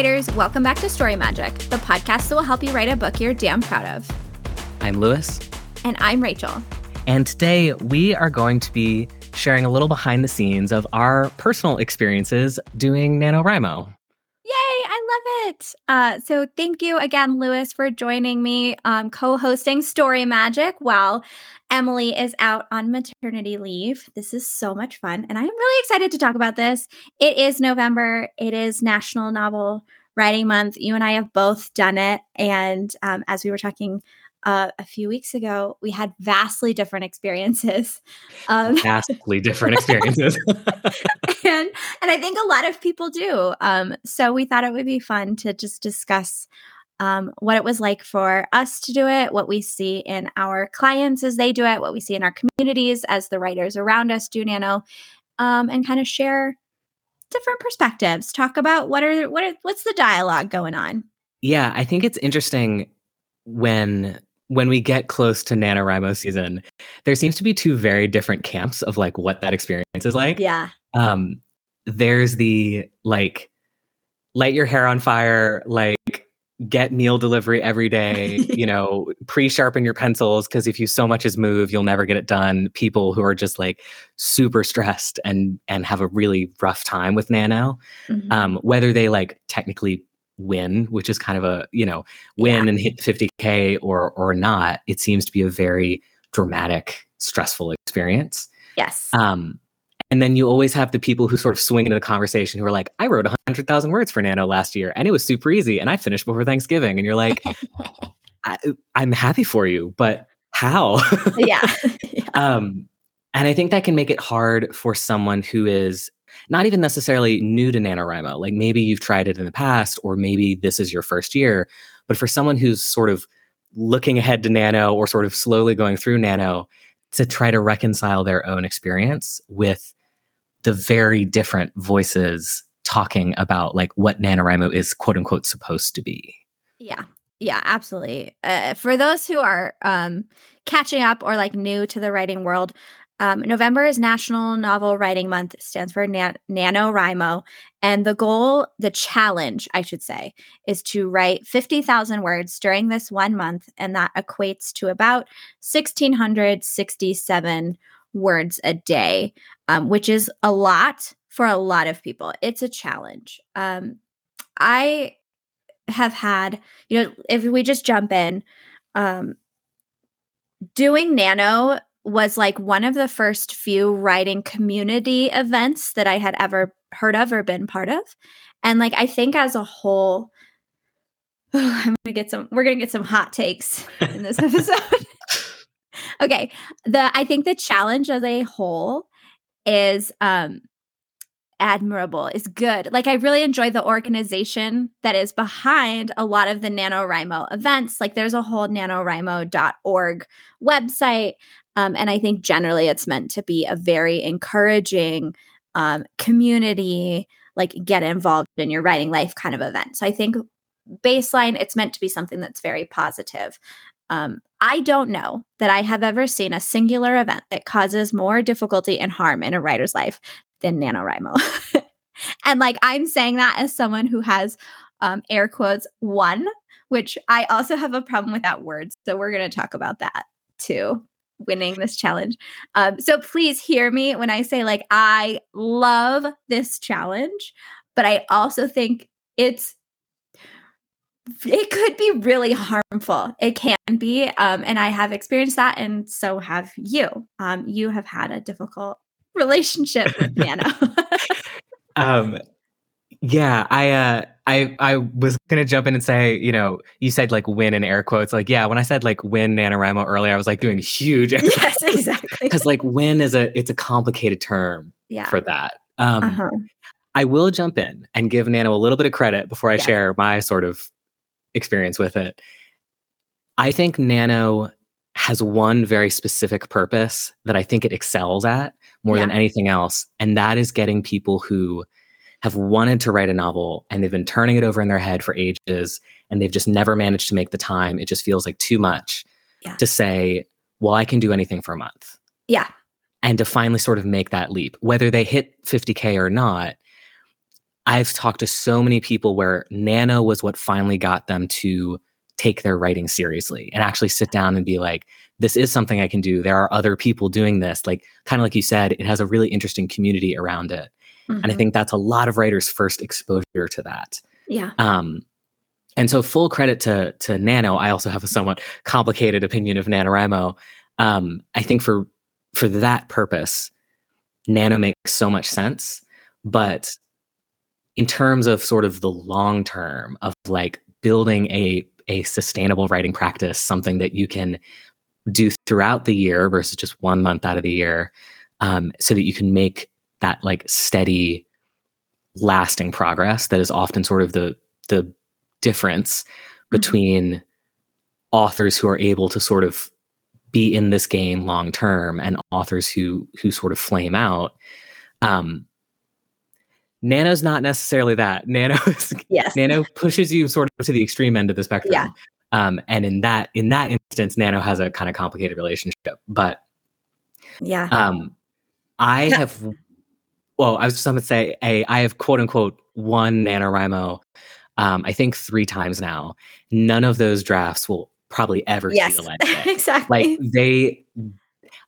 writers, welcome back to Story Magic, the podcast that will help you write a book you're damn proud of. I'm Lewis. And I'm Rachel. And today we are going to be sharing a little behind the scenes of our personal experiences doing NaNoWriMo. I love it. Uh, so thank you again, Lewis, for joining me um, co-hosting Story Magic while Emily is out on maternity leave. This is so much fun. And I'm really excited to talk about this. It is November, it is National Novel Writing Month. You and I have both done it. And um, as we were talking uh, a few weeks ago, we had vastly different experiences. Um, vastly different experiences. and and I think a lot of people do. Um, so we thought it would be fun to just discuss um, what it was like for us to do it, what we see in our clients as they do it, what we see in our communities as the writers around us do nano, um, and kind of share different perspectives. Talk about what are what are what's the dialogue going on. Yeah, I think it's interesting when when we get close to NaNoWriMo season, there seems to be two very different camps of like what that experience is like. Yeah. Um, there's the like light your hair on fire, like get meal delivery every day, you know, pre-sharpen your pencils because if you so much as move, you'll never get it done. People who are just like super stressed and and have a really rough time with Nano, mm-hmm. um, whether they like technically win, which is kind of a you know win yeah. and hit 50k or or not, it seems to be a very dramatic, stressful experience. Yes. Um, and then you always have the people who sort of swing into the conversation who are like, I wrote 100,000 words for Nano last year and it was super easy and I finished before Thanksgiving. And you're like, I, am happy for you, but how? yeah. yeah. Um, and I think that can make it hard for someone who is not even necessarily new to NaNoWriMo. Like maybe you've tried it in the past, or maybe this is your first year. But for someone who's sort of looking ahead to Nano or sort of slowly going through Nano, to try to reconcile their own experience with the very different voices talking about like what NaNoWriMo is quote unquote supposed to be. Yeah. Yeah, absolutely. Uh, for those who are um, catching up or like new to the writing world, um, November is National Novel Writing Month. Stands for Na- NaNoWriMo. And the goal, the challenge, I should say, is to write 50,000 words during this one month. And that equates to about 1,667 words a day, um, which is a lot for a lot of people. It's a challenge. Um, I have had, you know, if we just jump in, um, doing Nano was like one of the first few writing community events that I had ever heard of or been part of. And like, I think as a whole, oh, I'm gonna get some, we're gonna get some hot takes in this episode okay. The I think the challenge as a whole is um admirable, is good. Like I really enjoy the organization that is behind a lot of the NaNoWriMo events. Like there's a whole nanowrimo.org website. Um, and I think generally it's meant to be a very encouraging um, community, like get involved in your writing life kind of event. So I think baseline, it's meant to be something that's very positive. Um, I don't know that I have ever seen a singular event that causes more difficulty and harm in a writer's life than NaNoWriMo. and like I'm saying that as someone who has um, air quotes won, which I also have a problem with that word. So we're going to talk about that too, winning this challenge. Um, so please hear me when I say, like, I love this challenge, but I also think it's it could be really harmful. It can be. Um, and I have experienced that, and so have you. Um, you have had a difficult relationship with Nano. um, yeah, I, uh, I, I was gonna jump in and say, you know, you said like win in air quotes. Like, yeah, when I said like win NaNoWriMo earlier, I was like doing huge. yes, exactly. Because like win is a, it's a complicated term yeah. for that. Um, uh-huh. I will jump in and give Nano a little bit of credit before I yeah. share my sort of experience with it. I think Nano has one very specific purpose that I think it excels at more yeah. than anything else. And that is getting people who have wanted to write a novel and they've been turning it over in their head for ages and they've just never managed to make the time. It just feels like too much yeah. to say, well, I can do anything for a month. Yeah. And to finally sort of make that leap, whether they hit 50K or not, I've talked to so many people where Nano was what finally got them to take their writing seriously and actually sit down and be like, this is something I can do. There are other people doing this. Like, kind of like you said, it has a really interesting community around it. Mm-hmm. And I mm-hmm. think that's a lot of writers' first exposure to that. Yeah. Um, and so full credit to to Nano. I also have a somewhat complicated opinion of NaNoWriMo. Um, I think for for that purpose, Nano makes so much sense. But in terms of sort of the long term of like building a a sustainable writing practice, something that you can do throughout the year versus just one month out of the year, um, so that you can make that like steady, lasting progress. That is often sort of the the difference mm-hmm. between mm-hmm. authors who are able to sort of be in this game long term and authors who who sort of flame out. Um, Nano's not necessarily that. Nano yes. Nano pushes you sort of to the extreme end of the spectrum. Yeah. Um, and in that in that instance, Nano has a kind of complicated relationship. But yeah. Um, I have well, I was just gonna say a I have quote unquote won NaNoWriMo, um, I think three times now. None of those drafts will probably ever yes. see the light. exactly. Like they,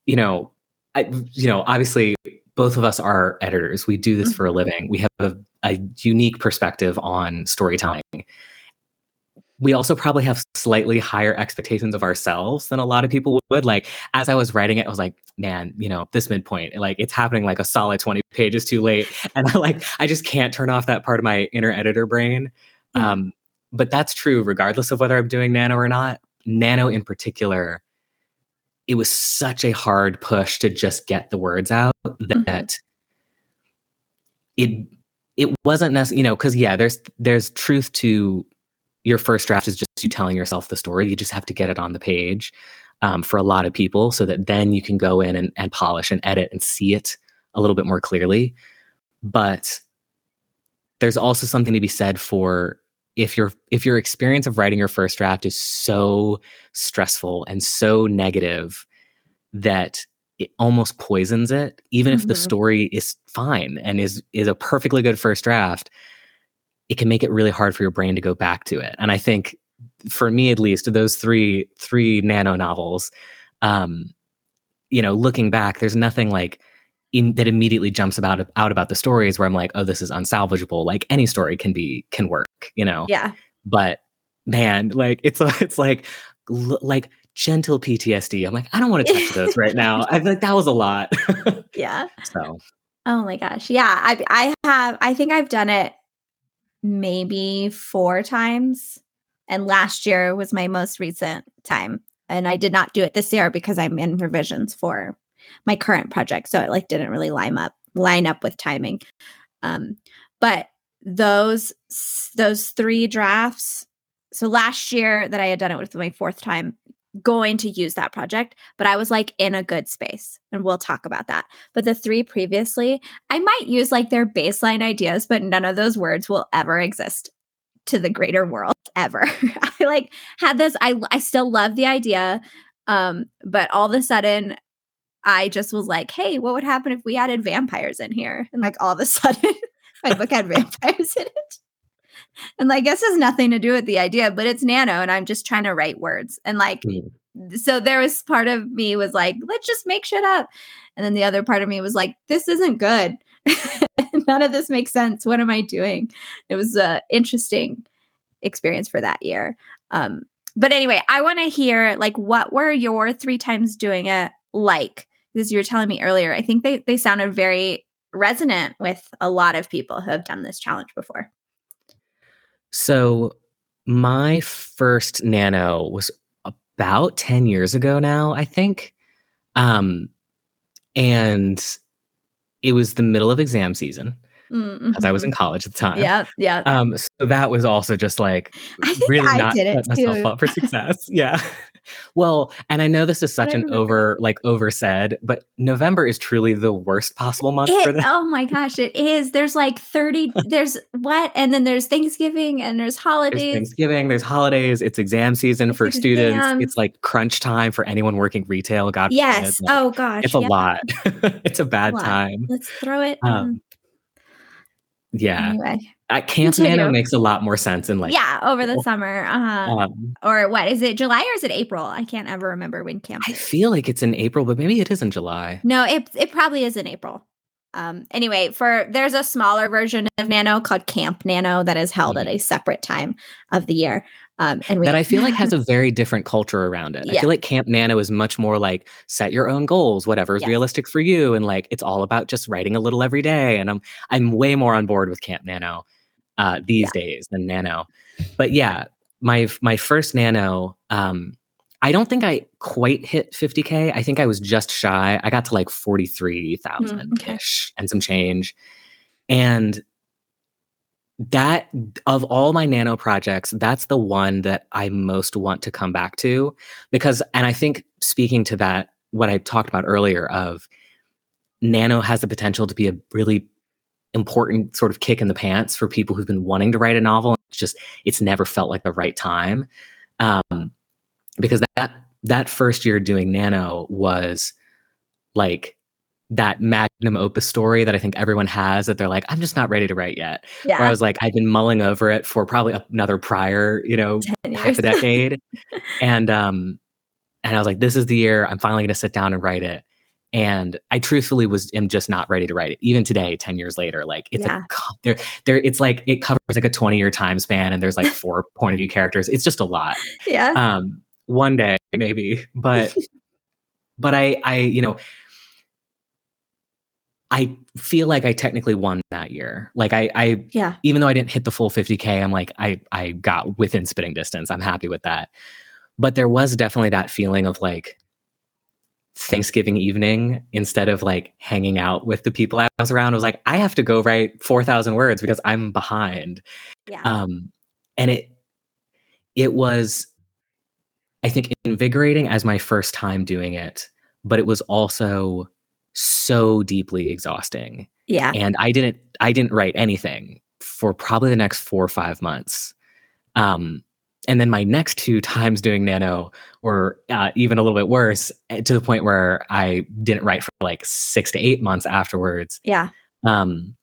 you know, I, you know, obviously both of us are editors. We do this mm-hmm. for a living. We have a, a unique perspective on storytelling. We also probably have slightly higher expectations of ourselves than a lot of people would. Like, as I was writing it, I was like, man, you know, this midpoint, like it's happening like a solid 20 pages too late. And I like, I just can't turn off that part of my inner editor brain. Mm-hmm. Um, but that's true regardless of whether I'm doing nano or not. Nano in particular, it was such a hard push to just get the words out mm-hmm. that it it wasn't necessarily you know because yeah there's there's truth to your first draft is just you telling yourself the story you just have to get it on the page um, for a lot of people so that then you can go in and, and polish and edit and see it a little bit more clearly but there's also something to be said for if your if your experience of writing your first draft is so stressful and so negative that it almost poisons it even mm-hmm. if the mm-hmm. story is fine and is is a perfectly good first draft it can make it really hard for your brain to go back to it and i think for me at least those three three nano novels um you know looking back there's nothing like in, that immediately jumps about out about the stories where I'm like, oh, this is unsalvageable. Like any story can be can work, you know. Yeah. But man, like it's it's like like gentle PTSD. I'm like, I don't want to touch those right now. I like that was a lot. yeah. So. Oh my gosh. Yeah. I I have. I think I've done it maybe four times, and last year was my most recent time. And I did not do it this year because I'm in revisions for my current project. So it like didn't really line up line up with timing. Um, but those those three drafts. So last year that I had done it with my fourth time going to use that project, but I was like in a good space and we'll talk about that. But the three previously, I might use like their baseline ideas, but none of those words will ever exist to the greater world ever. I like had this I I still love the idea um but all of a sudden I just was like, hey, what would happen if we added vampires in here? And like all of a sudden, my book had vampires in it. And like, this has nothing to do with the idea, but it's nano, and I'm just trying to write words. And like, mm. so there was part of me was like, let's just make shit up. And then the other part of me was like, this isn't good. None of this makes sense. What am I doing? It was an interesting experience for that year. Um, but anyway, I want to hear like what were your three times doing it like? because you were telling me earlier, I think they they sounded very resonant with a lot of people who have done this challenge before. So my first nano was about 10 years ago now, I think. Um and it was the middle of exam season mm-hmm. I was in mm-hmm. college at the time. Yeah, yeah. Um, so that was also just like really I not set myself up for success. yeah. Well, and I know this is such an over like oversaid, but November is truly the worst possible month it, for this. Oh my gosh, it is. There's like 30 there's what? And then there's Thanksgiving and there's holidays. There's Thanksgiving, there's holidays, it's exam season it's for exams. students. It's like crunch time for anyone working retail. God Yes. Like, oh gosh. It's a lot. it's a bad a time. Let's throw it um, Yeah. Anyway. At Camp Nano makes a lot more sense in like yeah over the summer uh-huh. Um, or what is it July or is it April I can't ever remember when camp I is. feel like it's in April but maybe it is in July no it it probably is in April um, anyway, for there's a smaller version of Nano called Camp Nano that is held mm-hmm. at a separate time of the year. Um, and we, that I feel like has a very different culture around it. Yeah. I feel like Camp Nano is much more like set your own goals, whatever is yes. realistic for you, and like it's all about just writing a little every day. And I'm I'm way more on board with Camp Nano uh, these yeah. days than Nano. But yeah, my my first Nano, um, I don't think I quite hit 50K. I think I was just shy. I got to like 43,000 mm, okay. ish and some change. And that, of all my nano projects, that's the one that I most want to come back to. Because, and I think speaking to that, what I talked about earlier of nano has the potential to be a really important sort of kick in the pants for people who've been wanting to write a novel. It's just, it's never felt like the right time. Um, because that that first year doing nano was like that magnum opus story that I think everyone has that they're like, I'm just not ready to write yet. Yeah. Where I was like, I've been mulling over it for probably another prior, you know, half a decade. and um and I was like, this is the year I'm finally gonna sit down and write it. And I truthfully was am just not ready to write it. Even today, 10 years later, like it's yeah. a there, there it's like it covers like a 20 year time span and there's like four point of view characters. It's just a lot. Yeah. Um one day maybe but but i i you know i feel like i technically won that year like i i yeah even though i didn't hit the full 50k i'm like i i got within spitting distance i'm happy with that but there was definitely that feeling of like Thanksgiving evening instead of like hanging out with the people I was around. I was like, I have to go write 4,000 words because I'm behind. Yeah. Um, and it, it was I think invigorating as my first time doing it, but it was also so deeply exhausting. Yeah. And I didn't I didn't write anything for probably the next 4 or 5 months. Um and then my next two times doing nano were uh, even a little bit worse eh, to the point where I didn't write for like 6 to 8 months afterwards. Yeah. Um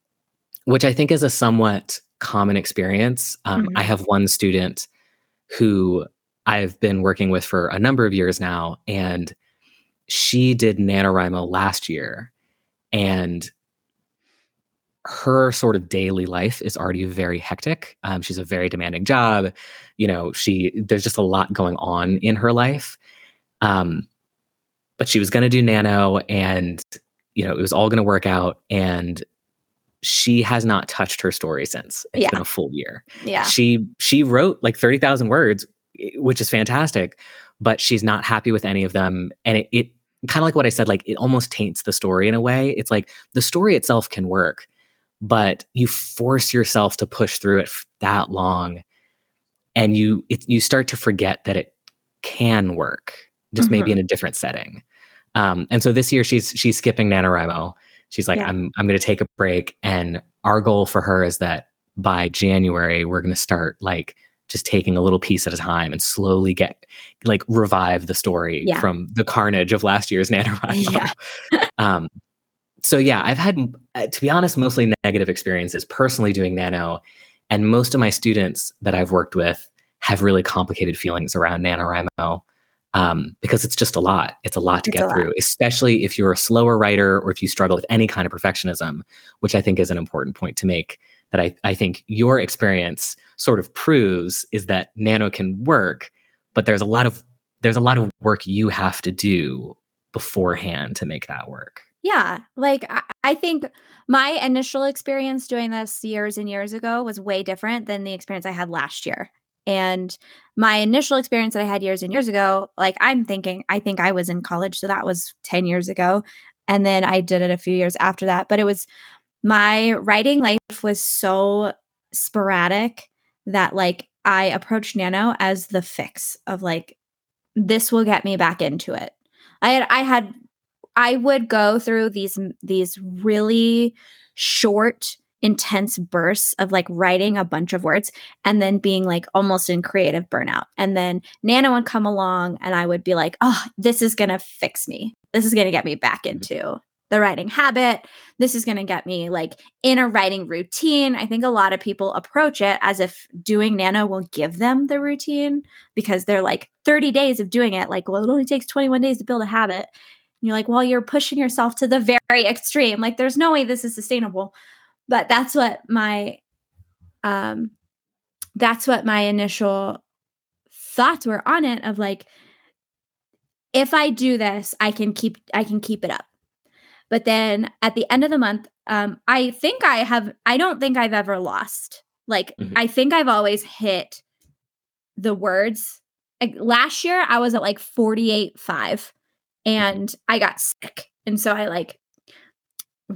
which I think is a somewhat common experience. Um, mm-hmm. I have one student who I've been working with for a number of years now. And she did NaNoWriMo last year. And her sort of daily life is already very hectic. Um, she's a very demanding job. You know, she there's just a lot going on in her life. Um, but she was going to do nano, and you know, it was all going to work out. And she has not touched her story since. It's yeah. been a full year. Yeah. She she wrote like thirty thousand words which is fantastic, but she's not happy with any of them. And it, it kind of like what I said, like it almost taints the story in a way. It's like the story itself can work, but you force yourself to push through it that long, and you it, you start to forget that it can work, just mm-hmm. maybe in a different setting. Um, and so this year she's she's skipping NaNoWriMo. She's like, yeah. I'm I'm going to take a break, and our goal for her is that by January we're going to start like just taking a little piece at a time and slowly get like revive the story yeah. from the carnage of last year's NaNoWriMo. Yeah. um, so yeah, I've had, uh, to be honest, mostly negative experiences personally doing nano, and most of my students that I've worked with have really complicated feelings around NaNoWriMo um, because it's just a lot. It's a lot to it's get through, especially if you're a slower writer or if you struggle with any kind of perfectionism, which I think is an important point to make. That I, I think your experience sort of proves is that nano can work, but there's a lot of there's a lot of work you have to do beforehand to make that work. Yeah, like I, I think my initial experience doing this years and years ago was way different than the experience I had last year. And my initial experience that I had years and years ago, like I'm thinking, I think I was in college, so that was 10 years ago. And then I did it a few years after that. But it was my writing life was so sporadic that like I approached Nano as the fix of like this will get me back into it. I had I had I would go through these these really short intense bursts of like writing a bunch of words and then being like almost in creative burnout. And then Nano would come along and I would be like, "Oh, this is going to fix me. This is going to get me back mm-hmm. into the writing habit. This is going to get me like in a writing routine. I think a lot of people approach it as if doing nano will give them the routine because they're like 30 days of doing it. Like, well, it only takes 21 days to build a habit. And you're like, well, you're pushing yourself to the very extreme. Like, there's no way this is sustainable. But that's what my, um, that's what my initial thoughts were on it of like, if I do this, I can keep, I can keep it up but then at the end of the month, um, I think I have, I don't think I've ever lost. Like, mm-hmm. I think I've always hit the words. Like, last year, I was at like 48, 5, and I got sick. And so I like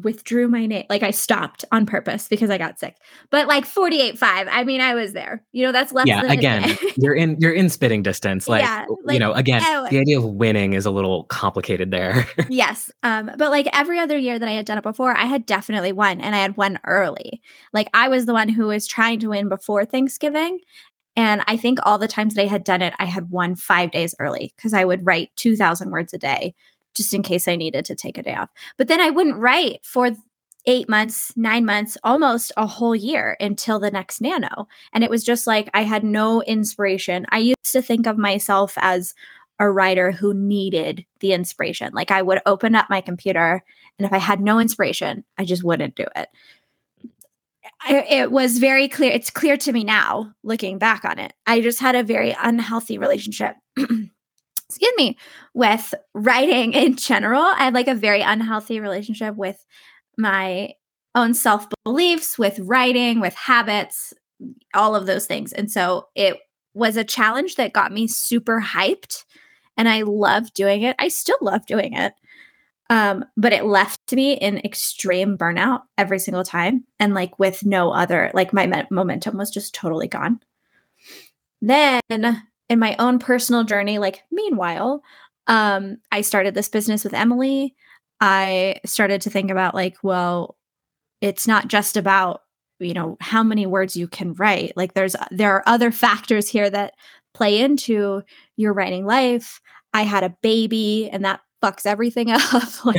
withdrew my name. Like I stopped on purpose because I got sick. But like 48 5, I mean, I was there. You know, that's less yeah, again, you're in you're in spitting distance. Like, yeah, like you know, again, oh, the idea of winning is a little complicated there. yes. Um, but like every other year that I had done it before, I had definitely won and I had won early. Like I was the one who was trying to win before Thanksgiving. And I think all the times that I had done it, I had won five days early because I would write 2,000 words a day just in case I needed to take a day off. But then I wouldn't write for eight months, nine months, almost a whole year until the next nano. And it was just like I had no inspiration. I used to think of myself as a writer who needed the inspiration. Like I would open up my computer, and if I had no inspiration, I just wouldn't do it. I, it was very clear. It's clear to me now, looking back on it. I just had a very unhealthy relationship excuse me, with writing in general. I had like a very unhealthy relationship with my own self beliefs, with writing, with habits, all of those things. And so it was a challenge that got me super hyped and I love doing it. I still love doing it. Um, but it left me in extreme burnout every single time and like with no other like my me- momentum was just totally gone. Then in my own personal journey, like meanwhile, um, I started this business with Emily. I started to think about like, well, it's not just about you know how many words you can write like there's there are other factors here that play into your writing life i had a baby and that fucks everything up like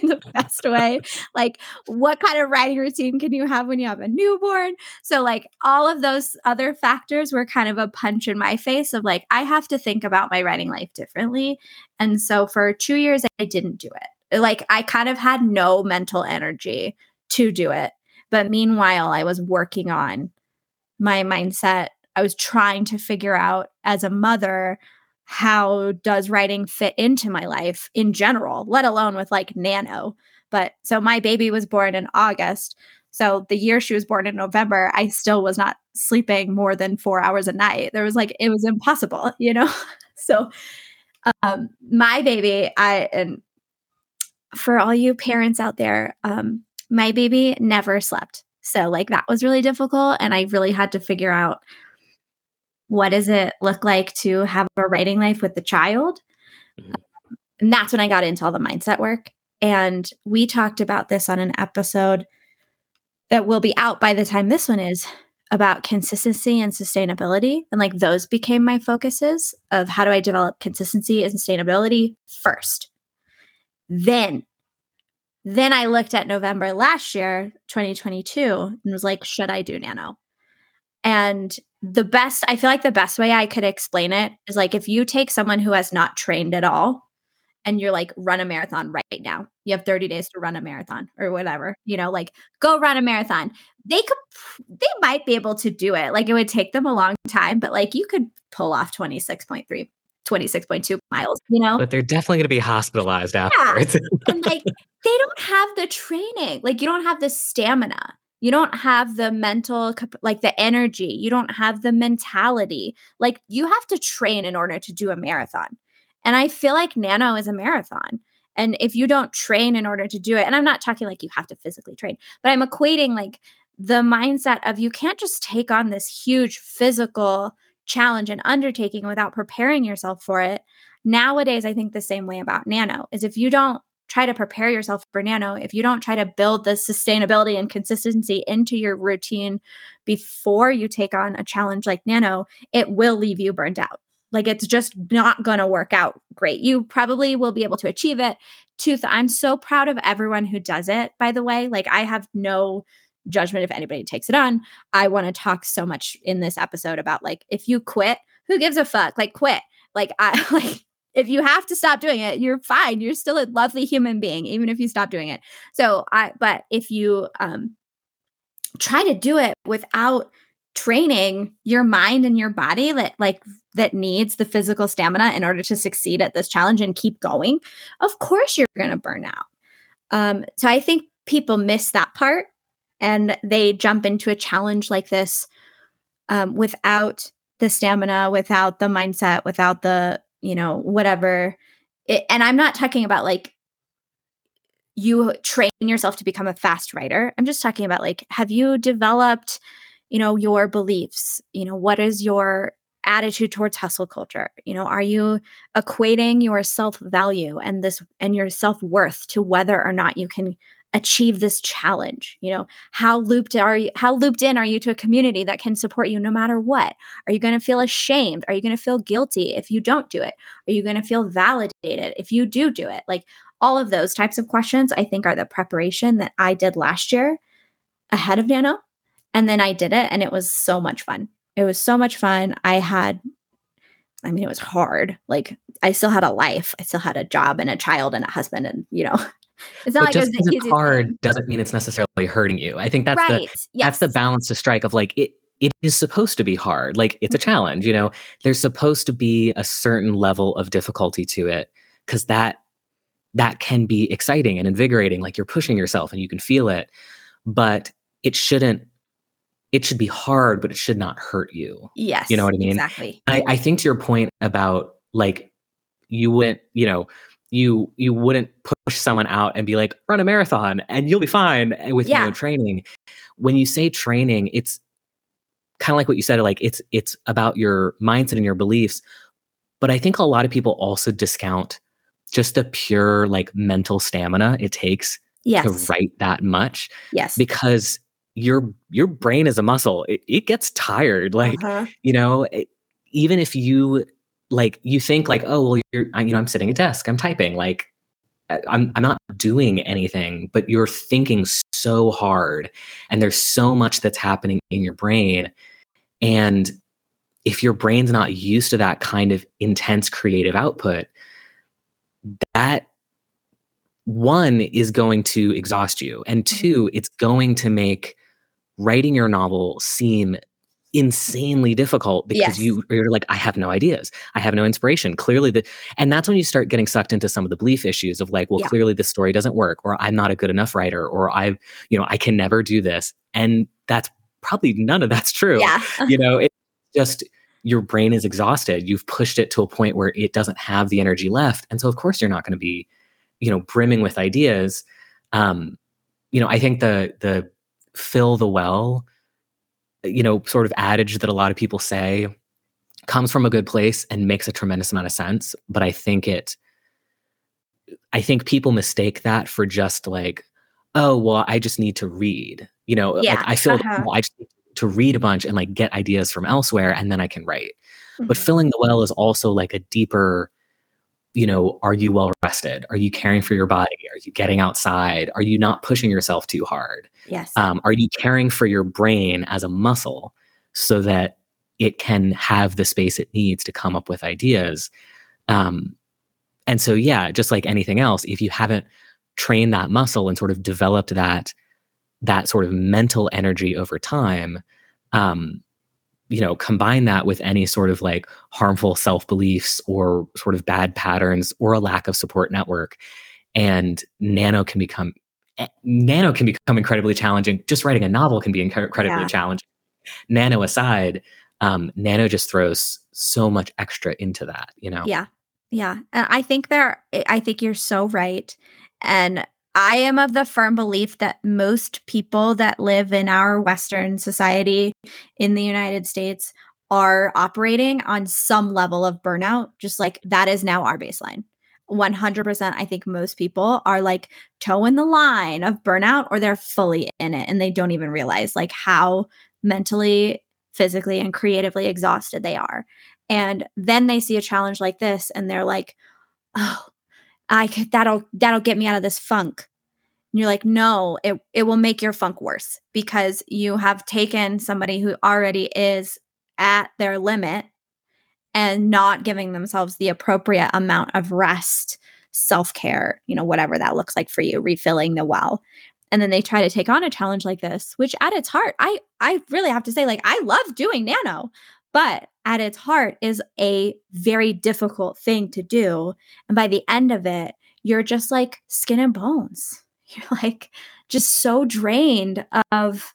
in the best way. Like what kind of writing routine can you have when you have a newborn? So like all of those other factors were kind of a punch in my face of like i have to think about my writing life differently. And so for 2 years i didn't do it. Like i kind of had no mental energy to do it. But meanwhile i was working on my mindset. I was trying to figure out as a mother how does writing fit into my life in general, let alone with like nano. But so my baby was born in August. So the year she was born in November, I still was not sleeping more than four hours a night. There was like, it was impossible, you know? so um, my baby, I, and for all you parents out there, um, my baby never slept. So like that was really difficult. And I really had to figure out what does it look like to have a writing life with the child? Mm-hmm. And that's when I got into all the mindset work. And we talked about this on an episode that will be out by the time this one is about consistency and sustainability. And like those became my focuses of how do I develop consistency and sustainability first. Then, then I looked at November last year, 2022, and was like, should I do nano? And the best, I feel like the best way I could explain it is like if you take someone who has not trained at all and you're like, run a marathon right now, you have 30 days to run a marathon or whatever, you know, like go run a marathon. They could, they might be able to do it. Like it would take them a long time, but like you could pull off 26.3 26.2 miles, you know? But they're definitely going to be hospitalized afterwards. Yeah. and like they don't have the training. Like you don't have the stamina you don't have the mental like the energy you don't have the mentality. Like you have to train in order to do a marathon. And i feel like nano is a marathon. And if you don't train in order to do it and i'm not talking like you have to physically train but i'm equating like the mindset of you can't just take on this huge physical challenge and undertaking without preparing yourself for it. Nowadays i think the same way about nano is if you don't try to prepare yourself for nano, if you don't try to build the sustainability and consistency into your routine before you take on a challenge like nano, it will leave you burned out. Like it's just not going to work out great. You probably will be able to achieve it tooth. I'm so proud of everyone who does it, by the way. Like, I have no judgment if anybody takes it on. I want to talk so much in this episode about like, if you quit, who gives a fuck? Like, quit. Like, I like, if you have to stop doing it, you're fine. You're still a lovely human being, even if you stop doing it. So, I, but if you, um, try to do it without training your mind and your body that like that needs the physical stamina in order to succeed at this challenge and keep going of course you're going to burn out um, so i think people miss that part and they jump into a challenge like this um, without the stamina without the mindset without the you know whatever. It, and i'm not talking about like you train yourself to become a fast writer. I'm just talking about like have you developed you know your beliefs? You know what is your attitude towards hustle culture? You know are you equating your self value and this and your self worth to whether or not you can achieve this challenge you know how looped are you how looped in are you to a community that can support you no matter what are you going to feel ashamed are you going to feel guilty if you don't do it are you going to feel validated if you do do it like all of those types of questions i think are the preparation that i did last year ahead of nano and then I did it and it was so much fun. It was so much fun. I had, I mean, it was hard. Like I still had a life. I still had a job and a child and a husband. And, you know, it's not but like just was it's hard thing. doesn't mean it's necessarily hurting you. I think that's right. the, yes. that's the balance to strike of like, it, it is supposed to be hard. Like it's a mm-hmm. challenge, you know, there's supposed to be a certain level of difficulty to it because that that can be exciting and invigorating like you're pushing yourself and you can feel it but it shouldn't it should be hard, but it should not hurt you. Yes. You know what I mean? Exactly. I, I think to your point about like you wouldn't, you know, you you wouldn't push someone out and be like, run a marathon and you'll be fine with yeah. know, training. When you say training, it's kind of like what you said, like it's it's about your mindset and your beliefs. But I think a lot of people also discount just the pure like mental stamina it takes yes. to write that much. Yes. Because your your brain is a muscle it, it gets tired like uh-huh. you know it, even if you like you think like oh well you're you know i'm sitting at desk i'm typing like I'm I'm not doing anything, but you're thinking so hard and there's so much that's happening in your brain. And if your brain's not used to that kind of intense creative output, that one is going to exhaust you. And mm-hmm. two, it's going to make writing your novel seem insanely difficult because yes. you you're like i have no ideas. I have no inspiration. Clearly the and that's when you start getting sucked into some of the belief issues of like well yeah. clearly this story doesn't work or i'm not a good enough writer or i you know i can never do this. And that's probably none of that's true. Yeah. you know it's just your brain is exhausted. You've pushed it to a point where it doesn't have the energy left. And so of course you're not going to be you know brimming with ideas. Um you know i think the the fill the well, you know, sort of adage that a lot of people say comes from a good place and makes a tremendous amount of sense. But I think it, I think people mistake that for just like, oh, well, I just need to read. You know, yeah, like I feel uh-huh. well, I just need to read a bunch and like get ideas from elsewhere and then I can write. Mm-hmm. But filling the well is also like a deeper you know, are you well rested? Are you caring for your body? Are you getting outside? Are you not pushing yourself too hard? Yes. Um, are you caring for your brain as a muscle so that it can have the space it needs to come up with ideas? Um, and so, yeah, just like anything else, if you haven't trained that muscle and sort of developed that that sort of mental energy over time, um, you know combine that with any sort of like harmful self beliefs or sort of bad patterns or a lack of support network. And nano can become eh, nano can become incredibly challenging. Just writing a novel can be incredibly yeah. challenging. Nano aside um, nano just throws so much extra into that you know? Yeah. Yeah. And i think there i think you're so right. And I am of the firm belief that most people that live in our Western society in the United States are operating on some level of burnout, just like that is now our baseline. 100%. I think most people are like toeing the line of burnout or they're fully in it and they don't even realize like how mentally, physically, and creatively exhausted they are. And then they see a challenge like this and they're like, oh, I that'll that'll get me out of this funk. And you're like, no, it it will make your funk worse because you have taken somebody who already is at their limit and not giving themselves the appropriate amount of rest, self-care, you know, whatever that looks like for you, refilling the well. And then they try to take on a challenge like this, which at its heart, I I really have to say like I love doing nano, but at its heart is a very difficult thing to do. And by the end of it, you're just like skin and bones. You're like just so drained of,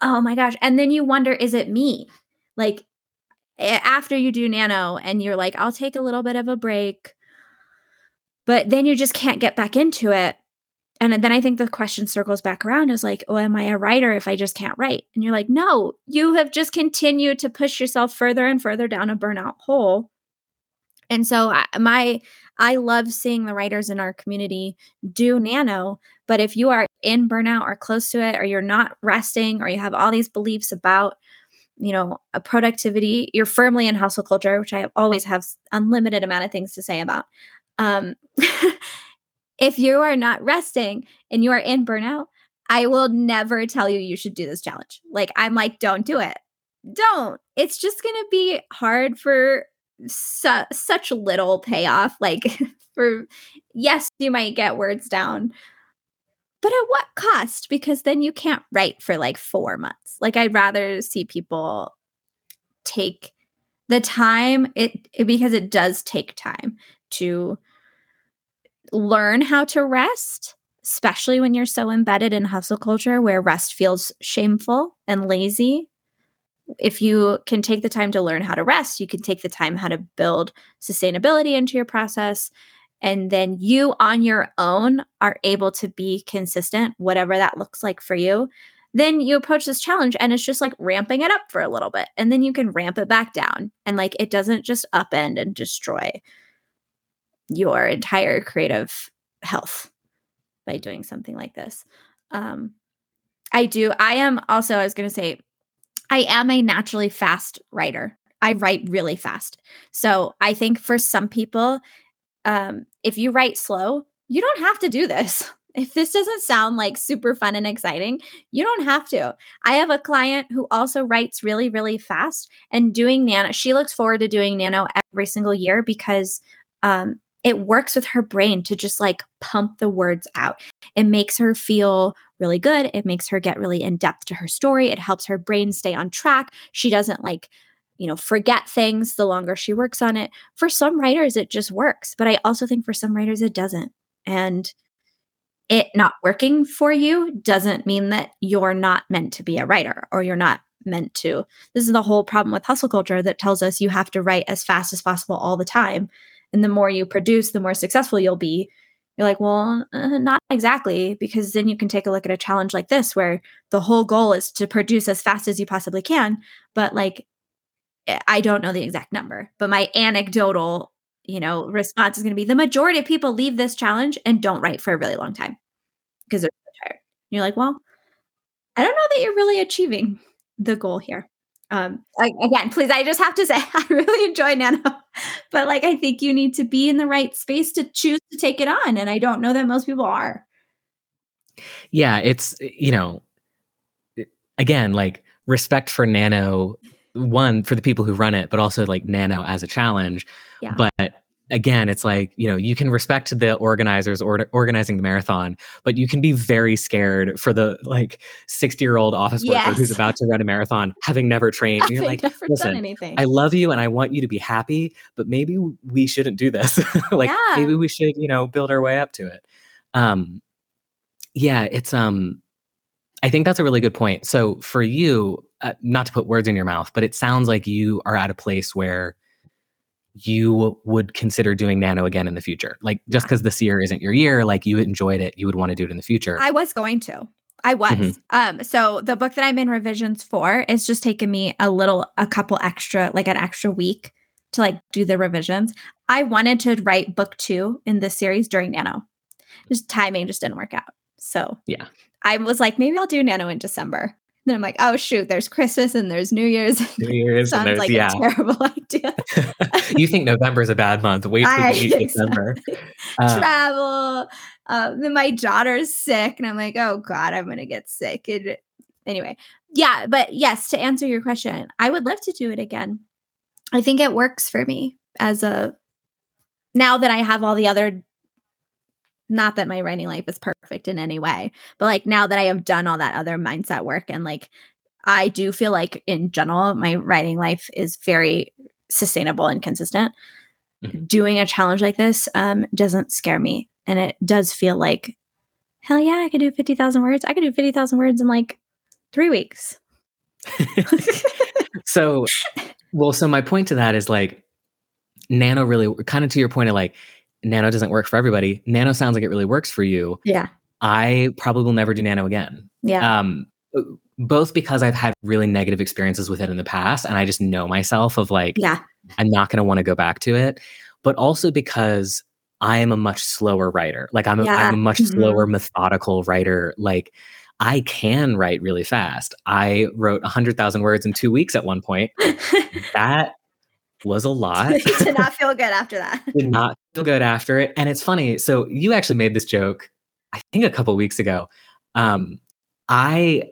oh my gosh. And then you wonder, is it me? Like after you do nano and you're like, I'll take a little bit of a break, but then you just can't get back into it and then I think the question circles back around is like, oh, am I a writer if I just can't write? And you're like, no, you have just continued to push yourself further and further down a burnout hole. And so I, my I love seeing the writers in our community do nano, but if you are in burnout or close to it or you're not resting or you have all these beliefs about you know, a productivity, you're firmly in hustle culture, which I always have unlimited amount of things to say about. Um if you are not resting and you are in burnout, I will never tell you you should do this challenge. Like, I'm like, don't do it. Don't. It's just going to be hard for su- such little payoff. Like, for yes, you might get words down, but at what cost? Because then you can't write for like four months. Like, I'd rather see people take the time it, it because it does take time to learn how to rest, especially when you're so embedded in hustle culture where rest feels shameful and lazy. If you can take the time to learn how to rest, you can take the time how to build sustainability into your process. And then you on your own are able to be consistent, whatever that looks like for you. Then you approach this challenge and it's just like ramping it up for a little bit. And then you can ramp it back down. And like it doesn't just upend and destroy your entire creative health by doing something like this. Um, I do. I am also, I was going to say, I am a naturally fast writer. I write really fast. So I think for some people, um, if you write slow, you don't have to do this. If this doesn't sound like super fun and exciting, you don't have to. I have a client who also writes really, really fast and doing nano. She looks forward to doing nano every single year because um, it works with her brain to just like pump the words out. It makes her feel really good. It makes her get really in depth to her story. It helps her brain stay on track. She doesn't like, you know, forget things the longer she works on it. For some writers, it just works. But I also think for some writers, it doesn't. And it not working for you doesn't mean that you're not meant to be a writer or you're not meant to. This is the whole problem with hustle culture that tells us you have to write as fast as possible all the time and the more you produce the more successful you'll be. You're like well uh, not exactly because then you can take a look at a challenge like this where the whole goal is to produce as fast as you possibly can but like eh, i don't know the exact number but my anecdotal you know response is going to be the majority of people leave this challenge and don't write for a really long time because they're tired. And you're like well i don't know that you're really achieving the goal here. Um I, again please i just have to say i really enjoy nano but like i think you need to be in the right space to choose to take it on and i don't know that most people are yeah it's eh, you know eh, again like respect for nano one for the people who run it but also like nano as a challenge yeah. but again, it's like, you know, you can respect the organizers or organizing the marathon, but you can be very scared for the like 60 year old office worker who's about to run a marathon, having never trained. And you're like, listen, I love you and I want you to be happy, but maybe we shouldn't do this. like yeah. maybe we should, you know, build our way up to it. Um, yeah, it's, um, I think that's a really good point. So for you, uh, not to put words in your mouth, but it sounds like you are at a place where you would consider doing nano again in the future? Like just because this year isn't your year, like you enjoyed it, you would want to do it in the future. I was going to. I was. Mm-hmm. Um, so the book that I'm in revisions for is just taking me a little, a couple extra, like an extra week to like do the revisions. I wanted to write book two in this series during nano. Just timing just didn't work out. So yeah. I was like, maybe I'll do nano in December. Then I'm like, oh shoot, there's Christmas and there's New Year's. New Year's sounds like yeah. a terrible idea. you think November is a bad month. Wait till December. Uh, Travel. Uh, then my daughter's sick, and I'm like, oh God, I'm gonna get sick. And anyway, yeah, but yes, to answer your question, I would love to do it again. I think it works for me as a now that I have all the other not that my writing life is perfect in any way, but like now that I have done all that other mindset work and like I do feel like in general my writing life is very sustainable and consistent. Mm-hmm. Doing a challenge like this um doesn't scare me and it does feel like hell yeah, I could do 50,000 words. I could do 50,000 words in like 3 weeks. so well so my point to that is like nano really kind of to your point of like nano doesn't work for everybody. Nano sounds like it really works for you. Yeah. I probably will never do nano again. Yeah. Um, both because I've had really negative experiences with it in the past and I just know myself of like, yeah, I'm not going to want to go back to it, but also because I am a much slower writer. Like I'm a, yeah. I'm a much mm-hmm. slower, methodical writer. Like I can write really fast. I wrote 100,000 words in two weeks at one point. that was a lot. did not feel good after that. did not feel good after it. And it's funny. So you actually made this joke, I think a couple weeks ago. Um, I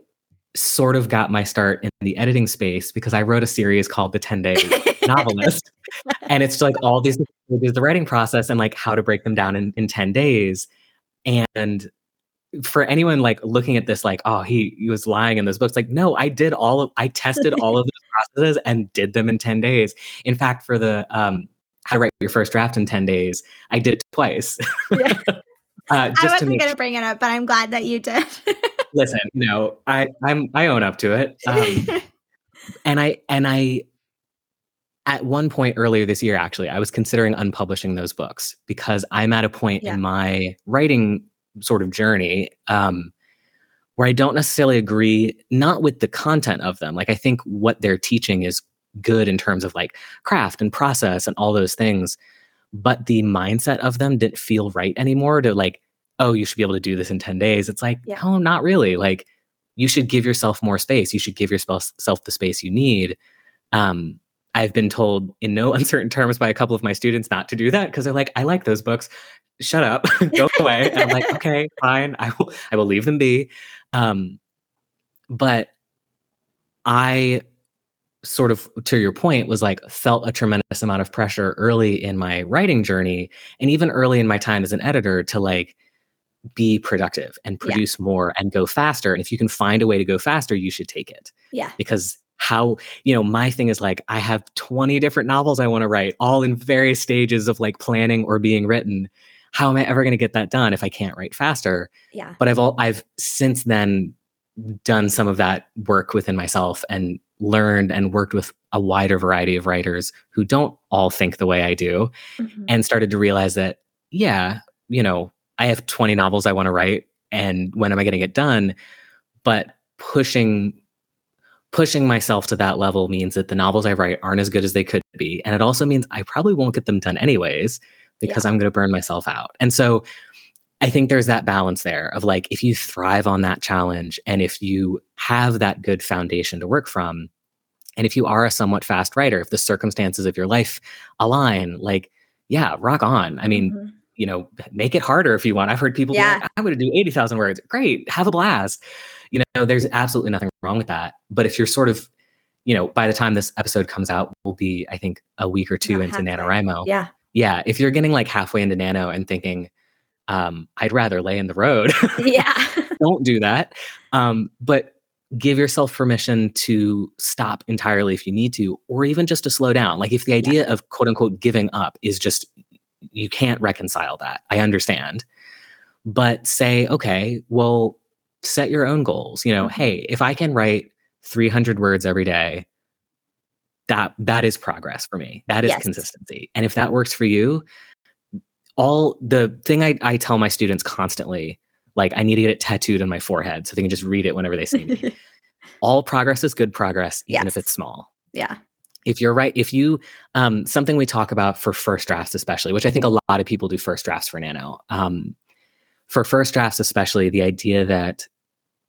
sort of got my start in the editing space because I wrote a series called The 10 Day Novelist. and it's like all these the writing process and like how to break them down in, in 10 days. And for anyone like looking at this like oh he, he was lying in those books like no i did all of i tested all of those processes and did them in 10 days in fact for the um how to write your first draft in 10 days i did it twice yeah. uh, i wasn't going to bring it up but i'm glad that you did listen no i i'm i own up to it um, and i and i at one point earlier this year actually i was considering unpublishing those books because i'm at a point yeah. in my writing sort of journey um, where I don't necessarily agree, not with the content of them. Like, I think what they're teaching is good in terms of like craft and process and all those things. But the mindset of them didn't feel right anymore to like, oh, you should be able to do this in 10 days. It's like, yeah. oh, not really. Like, you should give yourself more space. You should give yourself the space you need. Um, I've been told in no uncertain terms by a couple of my students not to do that because they're like, I like those books shut up, go away. and I'm like, okay, fine. I will, I will leave them be. Um, but I sort of, to your point, was like, felt a tremendous amount of pressure early in my writing journey and even early in my time as an editor to like, be productive and produce yeah. more and go faster. And if you can find a way to go faster, you should take it. Yeah. Because how you know my thing is like i have 20 different novels i want to write all in various stages of like planning or being written how am I ever going to get that done if I can't write faster? Yeah. But I've all I've since then done some of that work within myself and learned and worked with a wider variety of writers who don't all think the way I do mm-hmm. and started to realize that yeah, you know, I have 20 novels I want to write and when am I going to get done? But pushing pushing myself to that level means that the novels I write aren't as good as they could be and it also means I probably won't get them done anyways because yeah. I'm going to burn myself out. And so I think there's that balance there of like, if you thrive on that challenge and if you have that good foundation to work from, and if you are a somewhat fast writer, if the circumstances of your life align, like, yeah, rock on. I mean, mm-hmm. you know, make it harder if you want. I've heard people yeah. Like, I would do 80,000 words. Great. Have a blast. You know, there's absolutely nothing wrong with that. But if you're sort of, you know, by the time this episode comes out, we'll be, I think, a week or two Not into NaNoWriMo. Yeah yeah, if you're getting like halfway into nano and thinking, um, I'd rather lay in the road. yeah. don't do that. Um, but give yourself permission to stop entirely if you need to, or even just to slow down. Like if the idea yeah. of quote unquote giving up is just, you can't reconcile that. I understand. But say, okay, well, set your own goals. You know, mm-hmm. hey, if I can write 300 words every day, that that is progress for me. That is yes. consistency. And if that works for you, all the thing I, I tell my students constantly, like I need to get it tattooed on my forehead so they can just read it whenever they see me. all progress is good progress, even yes. if it's small. Yeah. If you're right, if you um, something we talk about for first drafts, especially, which I think a lot of people do first drafts for Nano. Um, for first drafts, especially, the idea that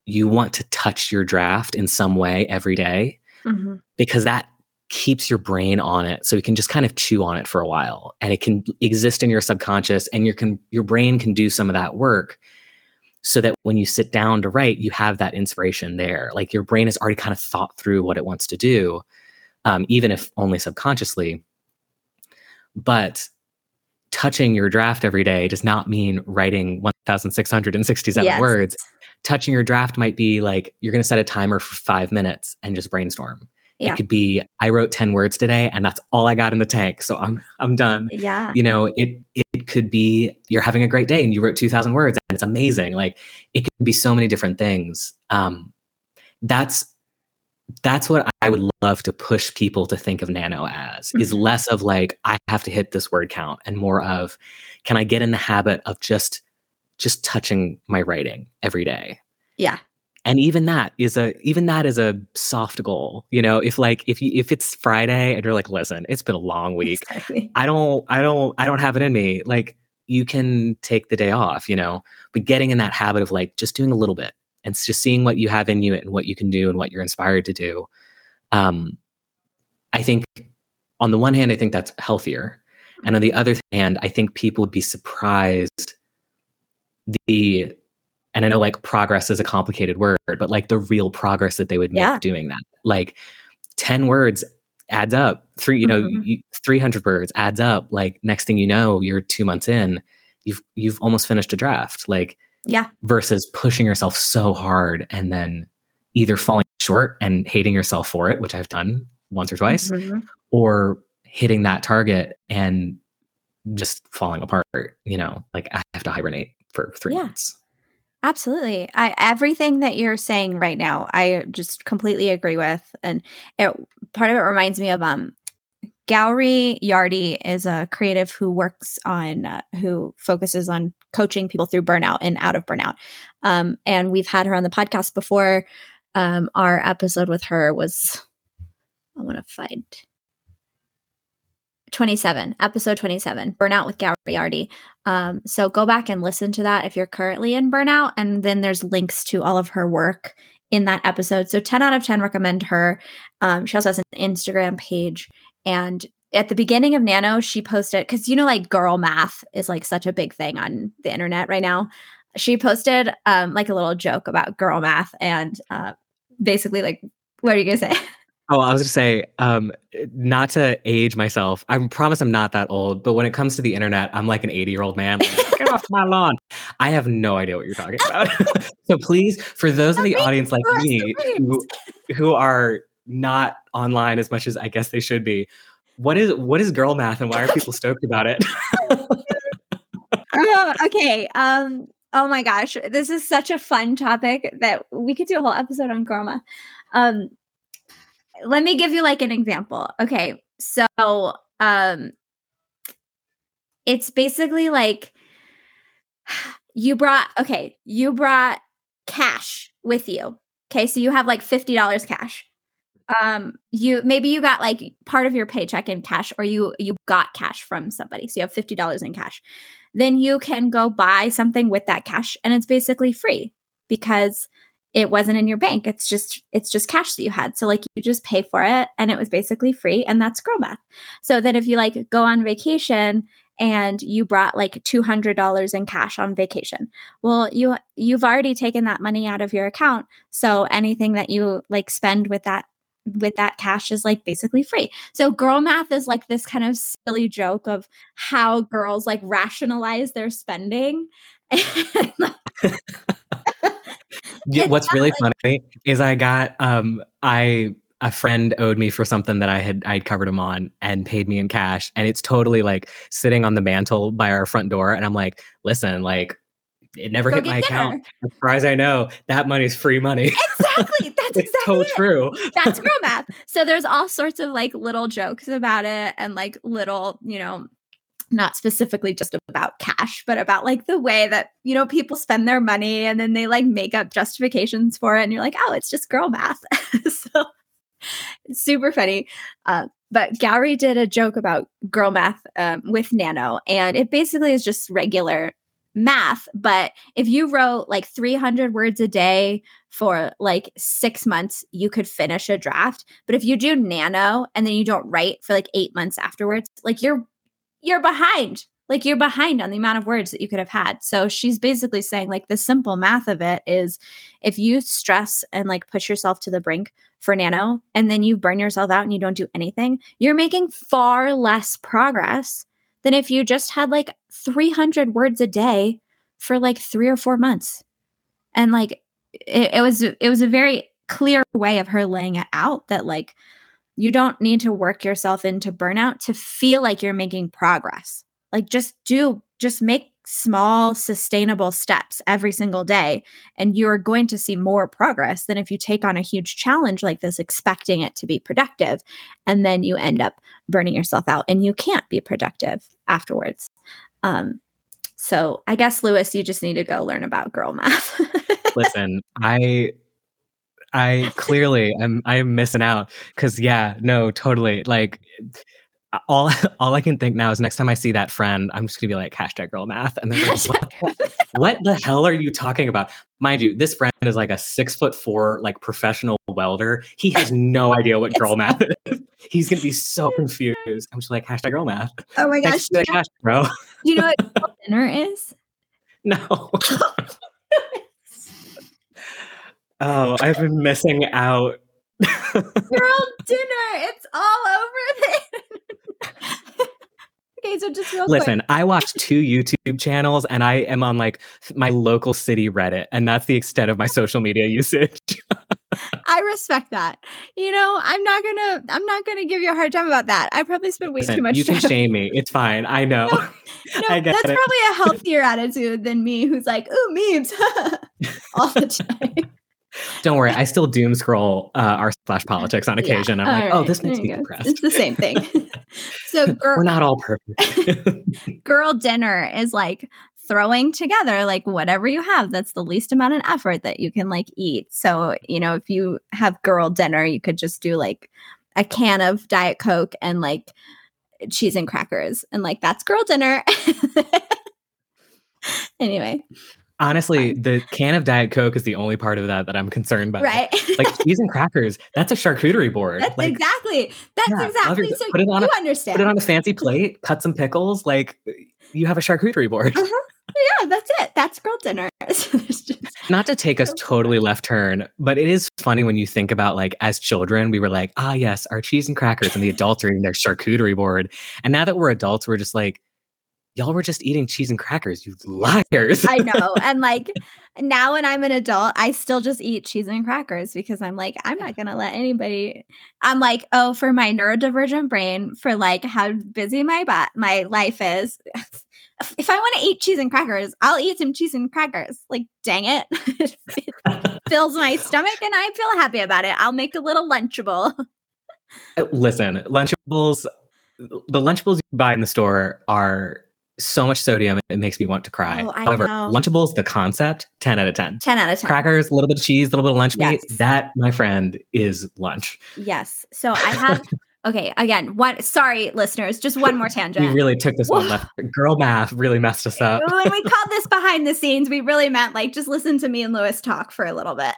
you want to touch your draft in some way every day, mm-hmm. because that keeps your brain on it so you can just kind of chew on it for a while and it can exist in your subconscious and your can your brain can do some of that work so that when you sit down to write you have that inspiration there like your brain has already kind of thought through what it wants to do um, even if only subconsciously but touching your draft every day does not mean writing 1667 yes. words touching your draft might be like you're going to set a timer for five minutes and just brainstorm yeah. It could be I wrote 10 words today and that's all I got in the tank. So I'm I'm done. Yeah. You know, it it could be you're having a great day and you wrote 2000 words and it's amazing. Like it could be so many different things. Um that's that's what I would love to push people to think of nano as is mm-hmm. less of like I have to hit this word count and more of can I get in the habit of just just touching my writing every day. Yeah. And even that is a even that is a soft goal you know? If like if you if it's friday and you're like listen it's been a long week. Exactly. i don't i don't i don't have it in me. Like you can take the day off you know? But getting in that habit of like just doing a little bit and just seeing what you have in you and what you can do and what you're inspired to do um i think on the one hand i think that's healthier. And on the other hand i think people would be surprised the and I know like progress is a complicated word, but like the real progress that they would make yeah. doing that. Like 10 words adds up. Three, you know, mm-hmm. 300 words adds up. Like next thing you know, you're 2 months in, you've you've almost finished a draft. Like yeah. Versus pushing yourself so hard and then either falling short and hating yourself for it, which I've done once or twice, mm-hmm. or hitting that target and just falling apart, you know, like I have to hibernate for 3 yeah. months. Absolutely. I everything that you're saying right now, I just completely agree with. And it part of it reminds me of um Gowri Yardi is a creative who works on uh, who focuses on coaching people through burnout and out of burnout. Um, and we've had her on the podcast before. Um, our episode with her was I want to find 27, episode 27, Burnout with Gowri Yardi. Um, so go back and listen to that if you're currently in burnout. And then there's links to all of her work in that episode. So 10 out of 10 recommend her. Um, she also has an Instagram page. And at the beginning of Nano, she posted, because you know, like girl math is like such a big thing on the internet right now. She posted um, like a little joke about girl math and uh, basically, like, what are you going to say? Oh, I was to say, um, not to age myself. I promise I'm not that old, but when it comes to the internet, I'm like an 80 year old man. Like, Get off my lawn. I have no idea what you're talking about. so please, for those in the audience like me who, who are not online as much as I guess they should be, what is what is girl math and why are people stoked about it? oh, okay. Um, oh my gosh, this is such a fun topic that we could do a whole episode on girl math. Um, let me give you like an example. Okay. So, um it's basically like you brought okay, you brought cash with you. Okay? So you have like $50 cash. Um you maybe you got like part of your paycheck in cash or you you got cash from somebody. So you have $50 in cash. Then you can go buy something with that cash and it's basically free because it wasn't in your bank it's just it's just cash that you had so like you just pay for it and it was basically free and that's girl math so then if you like go on vacation and you brought like $200 in cash on vacation well you you've already taken that money out of your account so anything that you like spend with that with that cash is like basically free. So girl math is like this kind of silly joke of how girls like rationalize their spending. What's really funny is I got um I a friend owed me for something that I had I'd covered him on and paid me in cash and it's totally like sitting on the mantle by our front door and I'm like listen like it never Go hit my dinner. account as far as I know that money's free money exactly that's exactly so it. true that's girl math so there's all sorts of like little jokes about it and like little you know not specifically just about cash, but about like the way that, you know, people spend their money and then they like make up justifications for it. And you're like, oh, it's just girl math. so it's super funny. Uh, but Gowri did a joke about girl math um, with Nano, and it basically is just regular math, but if you wrote like 300 words a day for like six months, you could finish a draft. But if you do nano and then you don't write for like eight months afterwards, like you're you're behind. Like you're behind on the amount of words that you could have had. So she's basically saying like the simple math of it is if you stress and like push yourself to the brink for nano and then you burn yourself out and you don't do anything, you're making far less progress than if you just had like 300 words a day for like three or four months. And like it, it was it was a very clear way of her laying it out that like you don't need to work yourself into burnout to feel like you're making progress. Like just do just make small sustainable steps every single day and you're going to see more progress than if you take on a huge challenge like this expecting it to be productive and then you end up burning yourself out and you can't be productive afterwards um, so i guess lewis you just need to go learn about girl math listen i i clearly am i'm missing out because yeah no totally like all all I can think now is next time I see that friend, I'm just gonna be like hashtag girl math, and then like, what, what, the hell are you talking about? Mind you, this friend is like a six foot four like professional welder. He has no idea what girl math is. He's gonna be so confused. I'm just like hashtag girl math. Oh my gosh, like, hashtag, bro. You know what dinner is? No. oh, I've been missing out. Girl dinner. It's all over there. okay, so just real listen. Quick. I watch two YouTube channels, and I am on like my local city Reddit, and that's the extent of my social media usage. I respect that. You know, I'm not gonna I'm not gonna give you a hard time about that. I probably spent way Listen, too much. You time. You can shame me. It's fine. I know. No, no that's it. probably a healthier attitude than me, who's like, "Ooh, memes," all the time. Don't worry, I still doom scroll uh, r slash politics on occasion. Yeah. I'm like, oh, right. oh, this makes me depressed. It's the same thing. so girl, we're not all perfect. girl dinner is like throwing together like whatever you have that's the least amount of effort that you can like eat. So, you know, if you have girl dinner, you could just do like a can of Diet Coke and like cheese and crackers and like that's girl dinner. anyway, Honestly, the can of Diet Coke is the only part of that that I'm concerned about. Right. like cheese and crackers, that's a charcuterie board. That's like, exactly. That's yeah, exactly. So put it on you a, understand. Put it on a fancy plate, cut some pickles. Like you have a charcuterie board. Uh-huh. Yeah, that's it. That's girl dinner. Not to take us totally left turn, but it is funny when you think about like as children, we were like, ah, yes, our cheese and crackers, and the adults are eating their charcuterie board. And now that we're adults, we're just like, y'all were just eating cheese and crackers, you liars. I know. And like now when I'm an adult, I still just eat cheese and crackers because I'm like, I'm not gonna let anybody I'm like, oh, for my neurodivergent brain, for like how busy my my life is. If I want to eat cheese and crackers, I'll eat some cheese and crackers. Like, dang it. it fills my stomach and I feel happy about it. I'll make a little lunchable. Uh, listen, Lunchables, the Lunchables you buy in the store are so much sodium it makes me want to cry. Oh, However, know. Lunchables, the concept, 10 out of 10. 10 out of 10. Crackers, a little bit of cheese, a little bit of lunch yes. meat. That, my friend, is lunch. Yes. So I have okay, again, one sorry, listeners, just one more tangent. we really took this one left. Girl math really messed us up. when we called this behind the scenes, we really meant like just listen to me and Lewis talk for a little bit.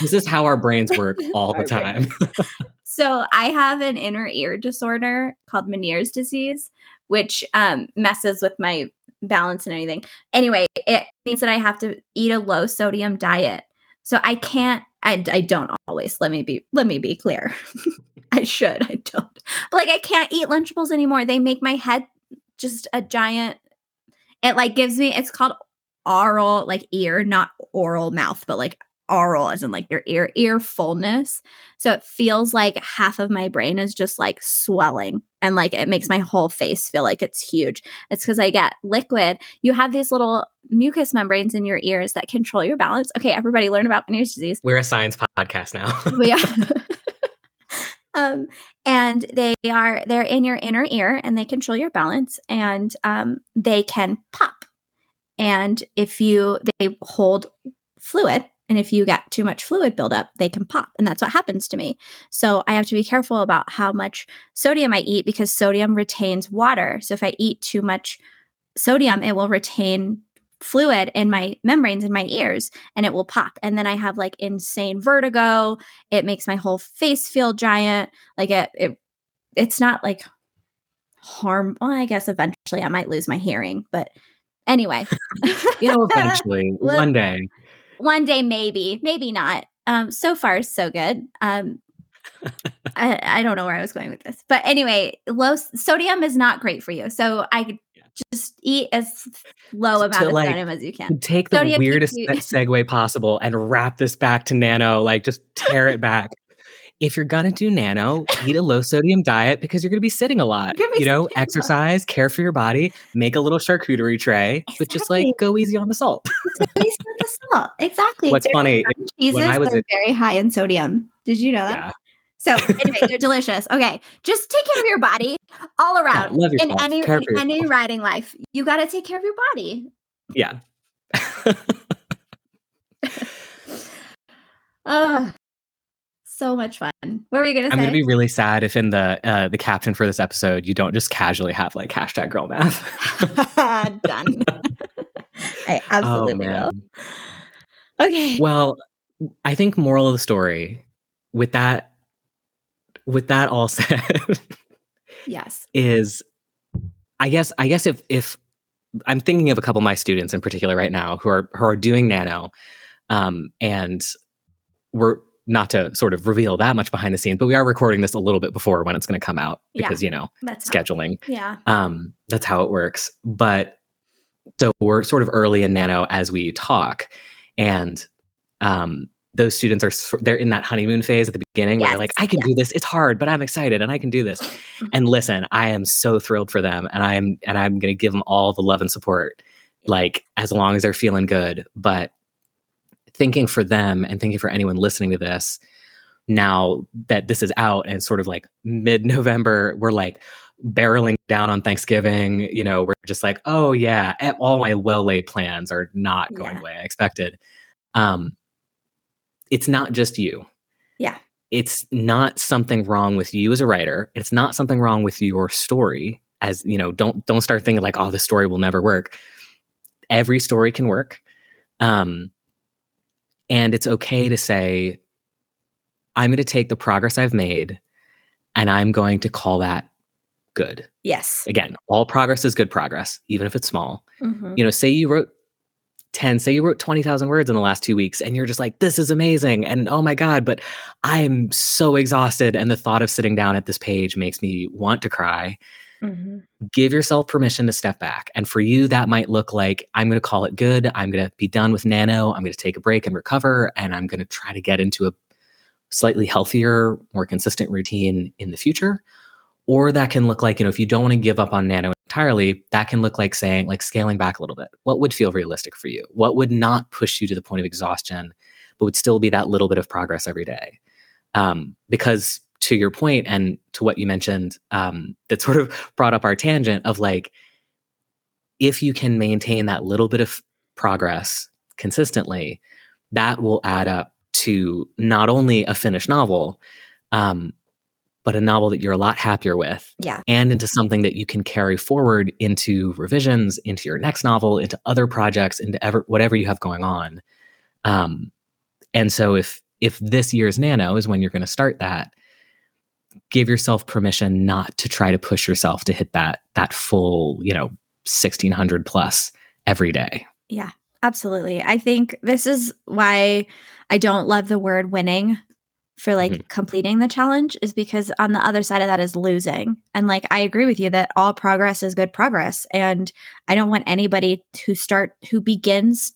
this is how our brains work all the time. so I have an inner ear disorder called Meniere's disease which um, messes with my balance and anything. Anyway, it means that I have to eat a low sodium diet. So I can't. I, I don't always. Let me be. Let me be clear. I should. I don't. But like I can't eat Lunchables anymore. They make my head just a giant. It like gives me. It's called oral like ear, not oral mouth, but like aural as in like your ear ear fullness so it feels like half of my brain is just like swelling and like it makes my whole face feel like it's huge. It's because i get liquid. You have these little mucous membranes in your ears that control your balance. Okay everybody learn about Meniere's disease. We're a science podcast now. We are. Um and they are they're in your inner ear and they control your balance and um they can pop. And if you they hold fluid and if you get too much fluid buildup, they can pop. And that's what happens to me. So I have to be careful about how much sodium I eat because sodium retains water. So if I eat too much sodium, it will retain fluid in my membranes in my ears and it will pop. And then I have like insane vertigo. It makes my whole face feel giant. Like it, it it's not like harm. Well, I guess eventually I might lose my hearing, but anyway. you know, eventually, one day. One day, maybe, maybe not. Um, so far, is so good. Um, I, I don't know where I was going with this, but anyway, low sodium is not great for you. So I just eat as low amount to, of like, sodium as you can. Take the sodium weirdest you- segue possible and wrap this back to nano. Like, just tear it back if you're gonna do nano, eat a low sodium diet because you're gonna be sitting a lot. You know, exercise, care for your body, make a little charcuterie tray, exactly. but just like go easy on the salt. easy on the salt. Exactly. What's they're funny? Cheeses are a- very high in sodium. Did you know that? Yeah. So anyway, they're delicious. Okay, just take care of your body all around yeah, in any in any writing life. You got to take care of your body. Yeah. uh, so much fun. What were you gonna say? I'm gonna be really sad if in the uh, the caption for this episode you don't just casually have like hashtag girl math. Done. I oh, absolutely oh, will. Okay. Well, I think moral of the story with that with that all said yes is i guess i guess if if i'm thinking of a couple of my students in particular right now who are who are doing nano um and we're not to sort of reveal that much behind the scenes, but we are recording this a little bit before when it's going to come out because, yeah, you know, that's scheduling. How, yeah. Um, that's how it works. But so we're sort of early in nano as we talk. And um, those students are, they're in that honeymoon phase at the beginning yes. where they're like, I can yes. do this. It's hard, but I'm excited and I can do this. Mm-hmm. and listen, I am so thrilled for them. And I'm, and I'm going to give them all the love and support, like as long as they're feeling good. But thinking for them and thinking for anyone listening to this now that this is out and sort of like mid November, we're like barreling down on Thanksgiving. You know, we're just like, oh yeah, all my well laid plans are not going yeah. the way I expected. Um, it's not just you. Yeah. It's not something wrong with you as a writer. It's not something wrong with your story. As you know, don't don't start thinking like, oh, this story will never work. Every story can work. Um, and it's okay to say, I'm going to take the progress I've made and I'm going to call that good. Yes. Again, all progress is good progress, even if it's small. Mm-hmm. You know, say you wrote 10, say you wrote 20,000 words in the last two weeks and you're just like, this is amazing. And oh my God, but I'm so exhausted. And the thought of sitting down at this page makes me want to cry. Mm-hmm. Give yourself permission to step back. And for you, that might look like I'm going to call it good. I'm going to be done with nano. I'm going to take a break and recover. And I'm going to try to get into a slightly healthier, more consistent routine in the future. Or that can look like, you know, if you don't want to give up on nano entirely, that can look like saying, like scaling back a little bit. What would feel realistic for you? What would not push you to the point of exhaustion, but would still be that little bit of progress every day? Um, because to your point and to what you mentioned um, that sort of brought up our tangent of like if you can maintain that little bit of progress consistently that will add up to not only a finished novel um, but a novel that you're a lot happier with yeah. and into something that you can carry forward into revisions into your next novel into other projects into ever whatever you have going on. Um, and so if if this year's nano is when you're going to start that give yourself permission not to try to push yourself to hit that that full you know 1600 plus every day. Yeah absolutely. I think this is why i don't love the word winning for like mm-hmm. completing the challenge is because on the other side of that is losing. And like i agree with you that all progress is good progress. And i don't want anybody to start who begins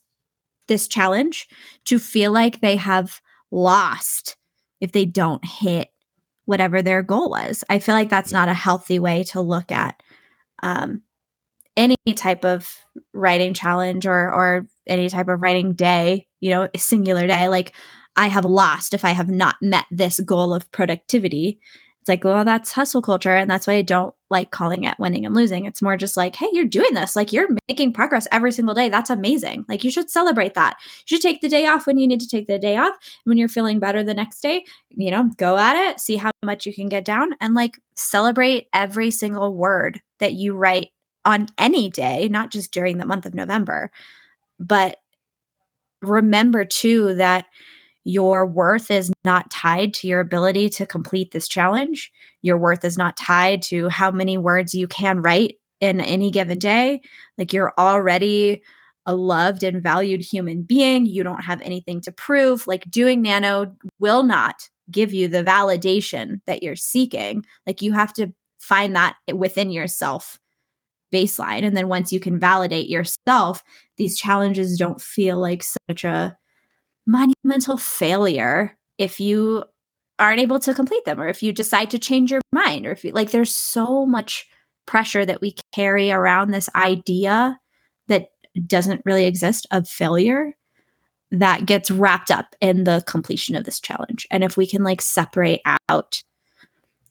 this challenge to feel like they have lost if they don't hit whatever their goal was. I feel like that's not a healthy way to look at um, any type of writing challenge or or any type of writing day, you know, a singular day. Like I have lost if I have not met this goal of productivity. It's like, well, that's hustle culture. And that's why I don't like calling it winning and losing. It's more just like, hey, you're doing this. Like you're making progress every single day. That's amazing. Like you should celebrate that. You should take the day off when you need to take the day off. When you're feeling better the next day, you know, go at it, see how much you can get down and like celebrate every single word that you write on any day, not just during the month of November. But remember too that your worth is not tied to your ability to complete this challenge. Your worth is not tied to how many words you can write in any given day. Like you're already a loved and valued human being. You don't have anything to prove. Like doing nano will not give you the validation that you're seeking. Like you have to find that within yourself baseline. And then once you can validate yourself, these challenges don't feel like such a monumental failure if you aren't able to complete them or if you decide to change your mind or if you like there's so much pressure that we carry around this idea that doesn't really exist of failure that gets wrapped up in the completion of this challenge. And if we can like separate out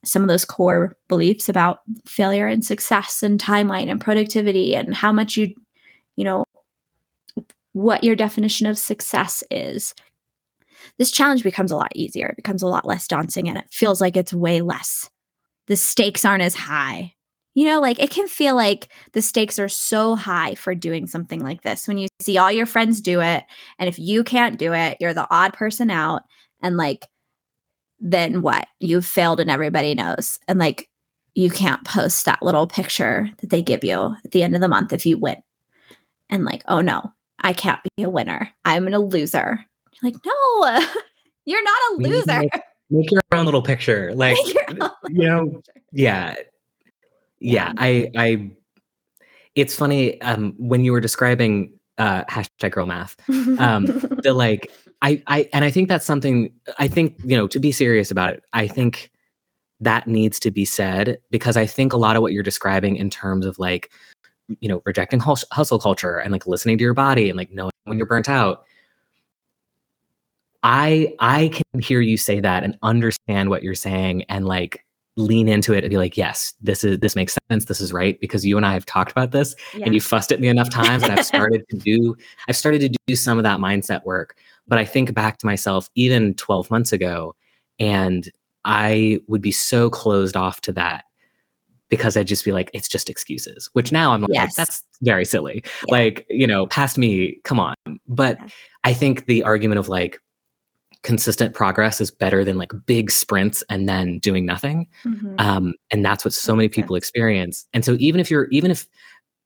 some of those core beliefs about failure and success and timeline and productivity and how much you, you know, what your definition of success is, this challenge becomes a lot easier. It becomes a lot less daunting and it feels like it's way less. The stakes aren't as high you know, like it can feel like the stakes are so high for doing something like this when you see all your friends do it. And if you can't do it, you're the odd person out. And like, then what? You've failed and everybody knows. And like, you can't post that little picture that they give you at the end of the month if you win. And like, oh no, I can't be a winner. I'm a loser. You're like, no, you're not a loser. Make, make your own little picture. Like, you know, picture. yeah yeah i i it's funny um when you were describing uh hashtag girl math um the like i i and i think that's something i think you know to be serious about it i think that needs to be said because i think a lot of what you're describing in terms of like you know rejecting hustle culture and like listening to your body and like knowing when you're burnt out i i can hear you say that and understand what you're saying and like lean into it and be like, yes, this is this makes sense. This is right because you and I have talked about this yeah. and you fussed at me enough times and I've started to do I've started to do some of that mindset work. But I think back to myself even 12 months ago and I would be so closed off to that because I'd just be like, it's just excuses, which now I'm like, yes. that's very silly. Yeah. Like, you know, past me, come on. But yeah. I think the argument of like, consistent progress is better than like big sprints and then doing nothing. Mm-hmm. Um, and that's what so many people experience. And so even if you're, even if,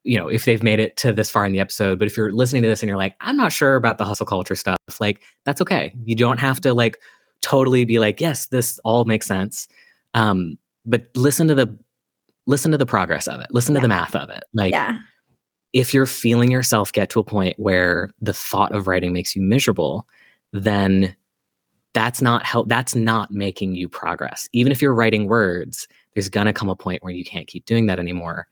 you know, if they've made it to this far in the episode, but if you're listening to this and you're like, I'm not sure about the hustle culture stuff, like that's okay. You don't have to like totally be like, yes, this all makes sense. Um, but listen to the listen to the progress of it. Listen yeah. to the math of it. Like yeah. if you're feeling yourself get to a point where the thought of writing makes you miserable, then that's not help that's not making you progress even if you're writing words there's going to come a point where you can't keep doing that anymore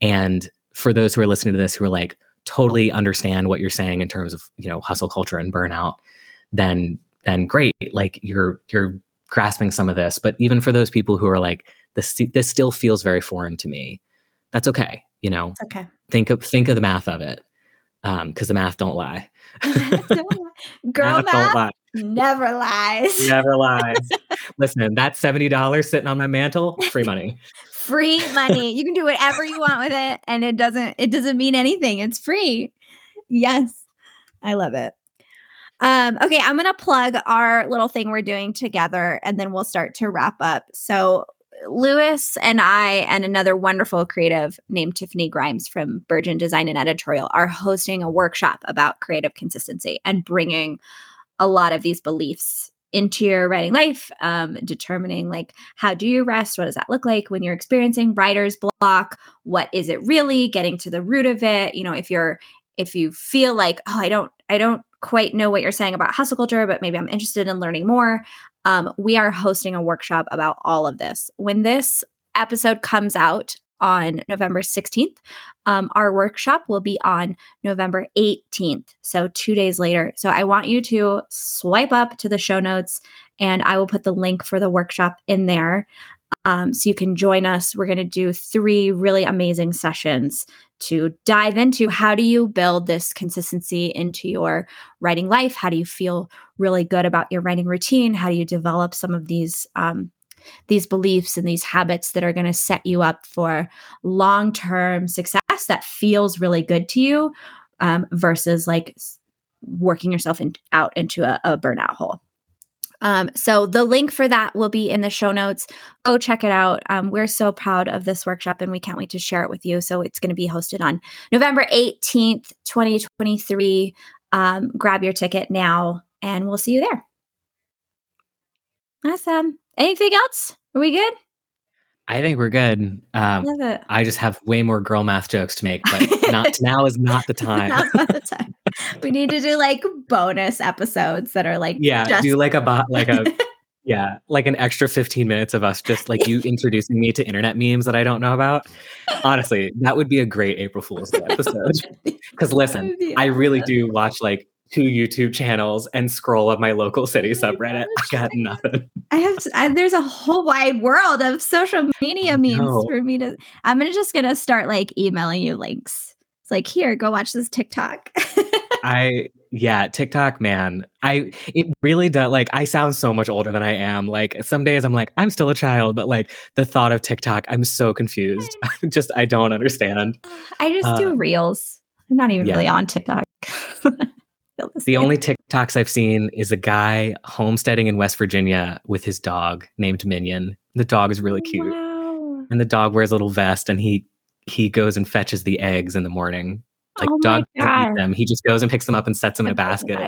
and for those who are listening to this who are like totally understand what you're saying in terms of you know hustle culture and burnout then then great like you're you're grasping some of this but even for those people who are like this this still feels very foreign to me that's okay you know okay think of think of the math of it um because the math don't lie girl math, math never lies. Never lies. Listen, that $70 sitting on my mantle, free money. free money. You can do whatever you want with it and it doesn't it doesn't mean anything. It's free. Yes. I love it. Um, okay, I'm gonna plug our little thing we're doing together and then we'll start to wrap up. So Lewis and I and another wonderful creative named Tiffany Grimes from Burgeon Design and Editorial are hosting a workshop about creative consistency and bringing a lot of these beliefs into your writing life, um, determining like how do you rest? What does that look like when you're experiencing writer's block? What is it really? Getting to the root of it. You know, if you're if you feel like oh I don't I don't quite know what you're saying about hustle culture, but maybe I'm interested in learning more. Um, we are hosting a workshop about all of this. When this episode comes out, on November 16th. Um, our workshop will be on November 18th, so two days later. So I want you to swipe up to the show notes and I will put the link for the workshop in there. Um, so you can join us. We're going to do three really amazing sessions to dive into how do you build this consistency into your writing life? How do you feel really good about your writing routine? How do you develop some of these um, these beliefs and these habits that are going to set you up for long term success that feels really good to you um, versus like working yourself in, out into a, a burnout hole. Um, so the link for that will be in the show notes. Go check it out. Um, we're so proud of this workshop and we can't wait to share it with you. So it's going to be hosted on November 18th, 2023. Um, grab your ticket now and we'll see you there. Awesome. Anything else? Are we good? I think we're good. Um, Love it. I just have way more girl math jokes to make, but not now is not the time. not the time. we need to do like bonus episodes that are like yeah, just- do like a bot like a yeah, like an extra 15 minutes of us just like you introducing me to internet memes that I don't know about. Honestly, that would be a great April Fool's Day episode. Because listen, I really do watch like two YouTube channels and scroll of my local city subreddit. I got nothing. I have I, there's a whole wide world of social media memes for me to. I'm gonna just gonna start like emailing you links. It's like here, go watch this TikTok. I yeah, TikTok, man. I it really does like I sound so much older than I am. Like some days I'm like, I'm still a child, but like the thought of TikTok, I'm so confused. just I don't understand. I just uh, do reels. I'm not even yeah. really on TikTok. the only TikToks I've seen is a guy homesteading in West Virginia with his dog named Minion. The dog is really cute. Wow. And the dog wears a little vest and he he goes and fetches the eggs in the morning. Like oh dog eat them. He just goes and picks them up and sets them in a basket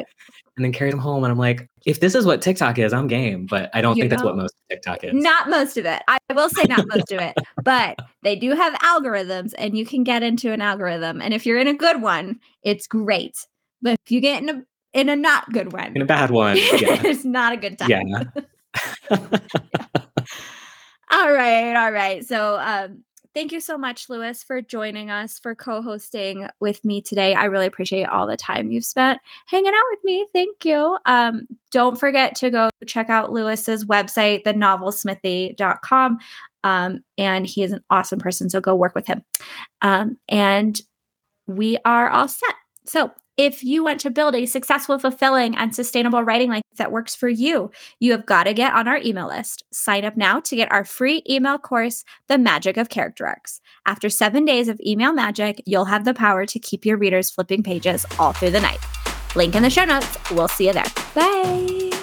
and then carries them home. And I'm like, if this is what TikTok is, I'm game. But I don't you think know, that's what most TikTok is. Not most of it. I will say not most of it. But they do have algorithms and you can get into an algorithm. And if you're in a good one, it's great. But if you get in a in a not good one, in a bad one, yeah. it's not a good time. Yeah. yeah. All right, all right. So, um, thank you so much, Lewis, for joining us for co-hosting with me today. I really appreciate all the time you've spent hanging out with me. Thank you. Um, don't forget to go check out Lewis's website, thenovelsmithy.com. Um, and he is an awesome person, so go work with him. Um, and we are all set. So if you want to build a successful, fulfilling, and sustainable writing life that works for you, you have got to get on our email list. Sign up now to get our free email course, The Magic of Character Arcs. After seven days of email magic, you'll have the power to keep your readers flipping pages all through the night. Link in the show notes. We'll see you there. Bye.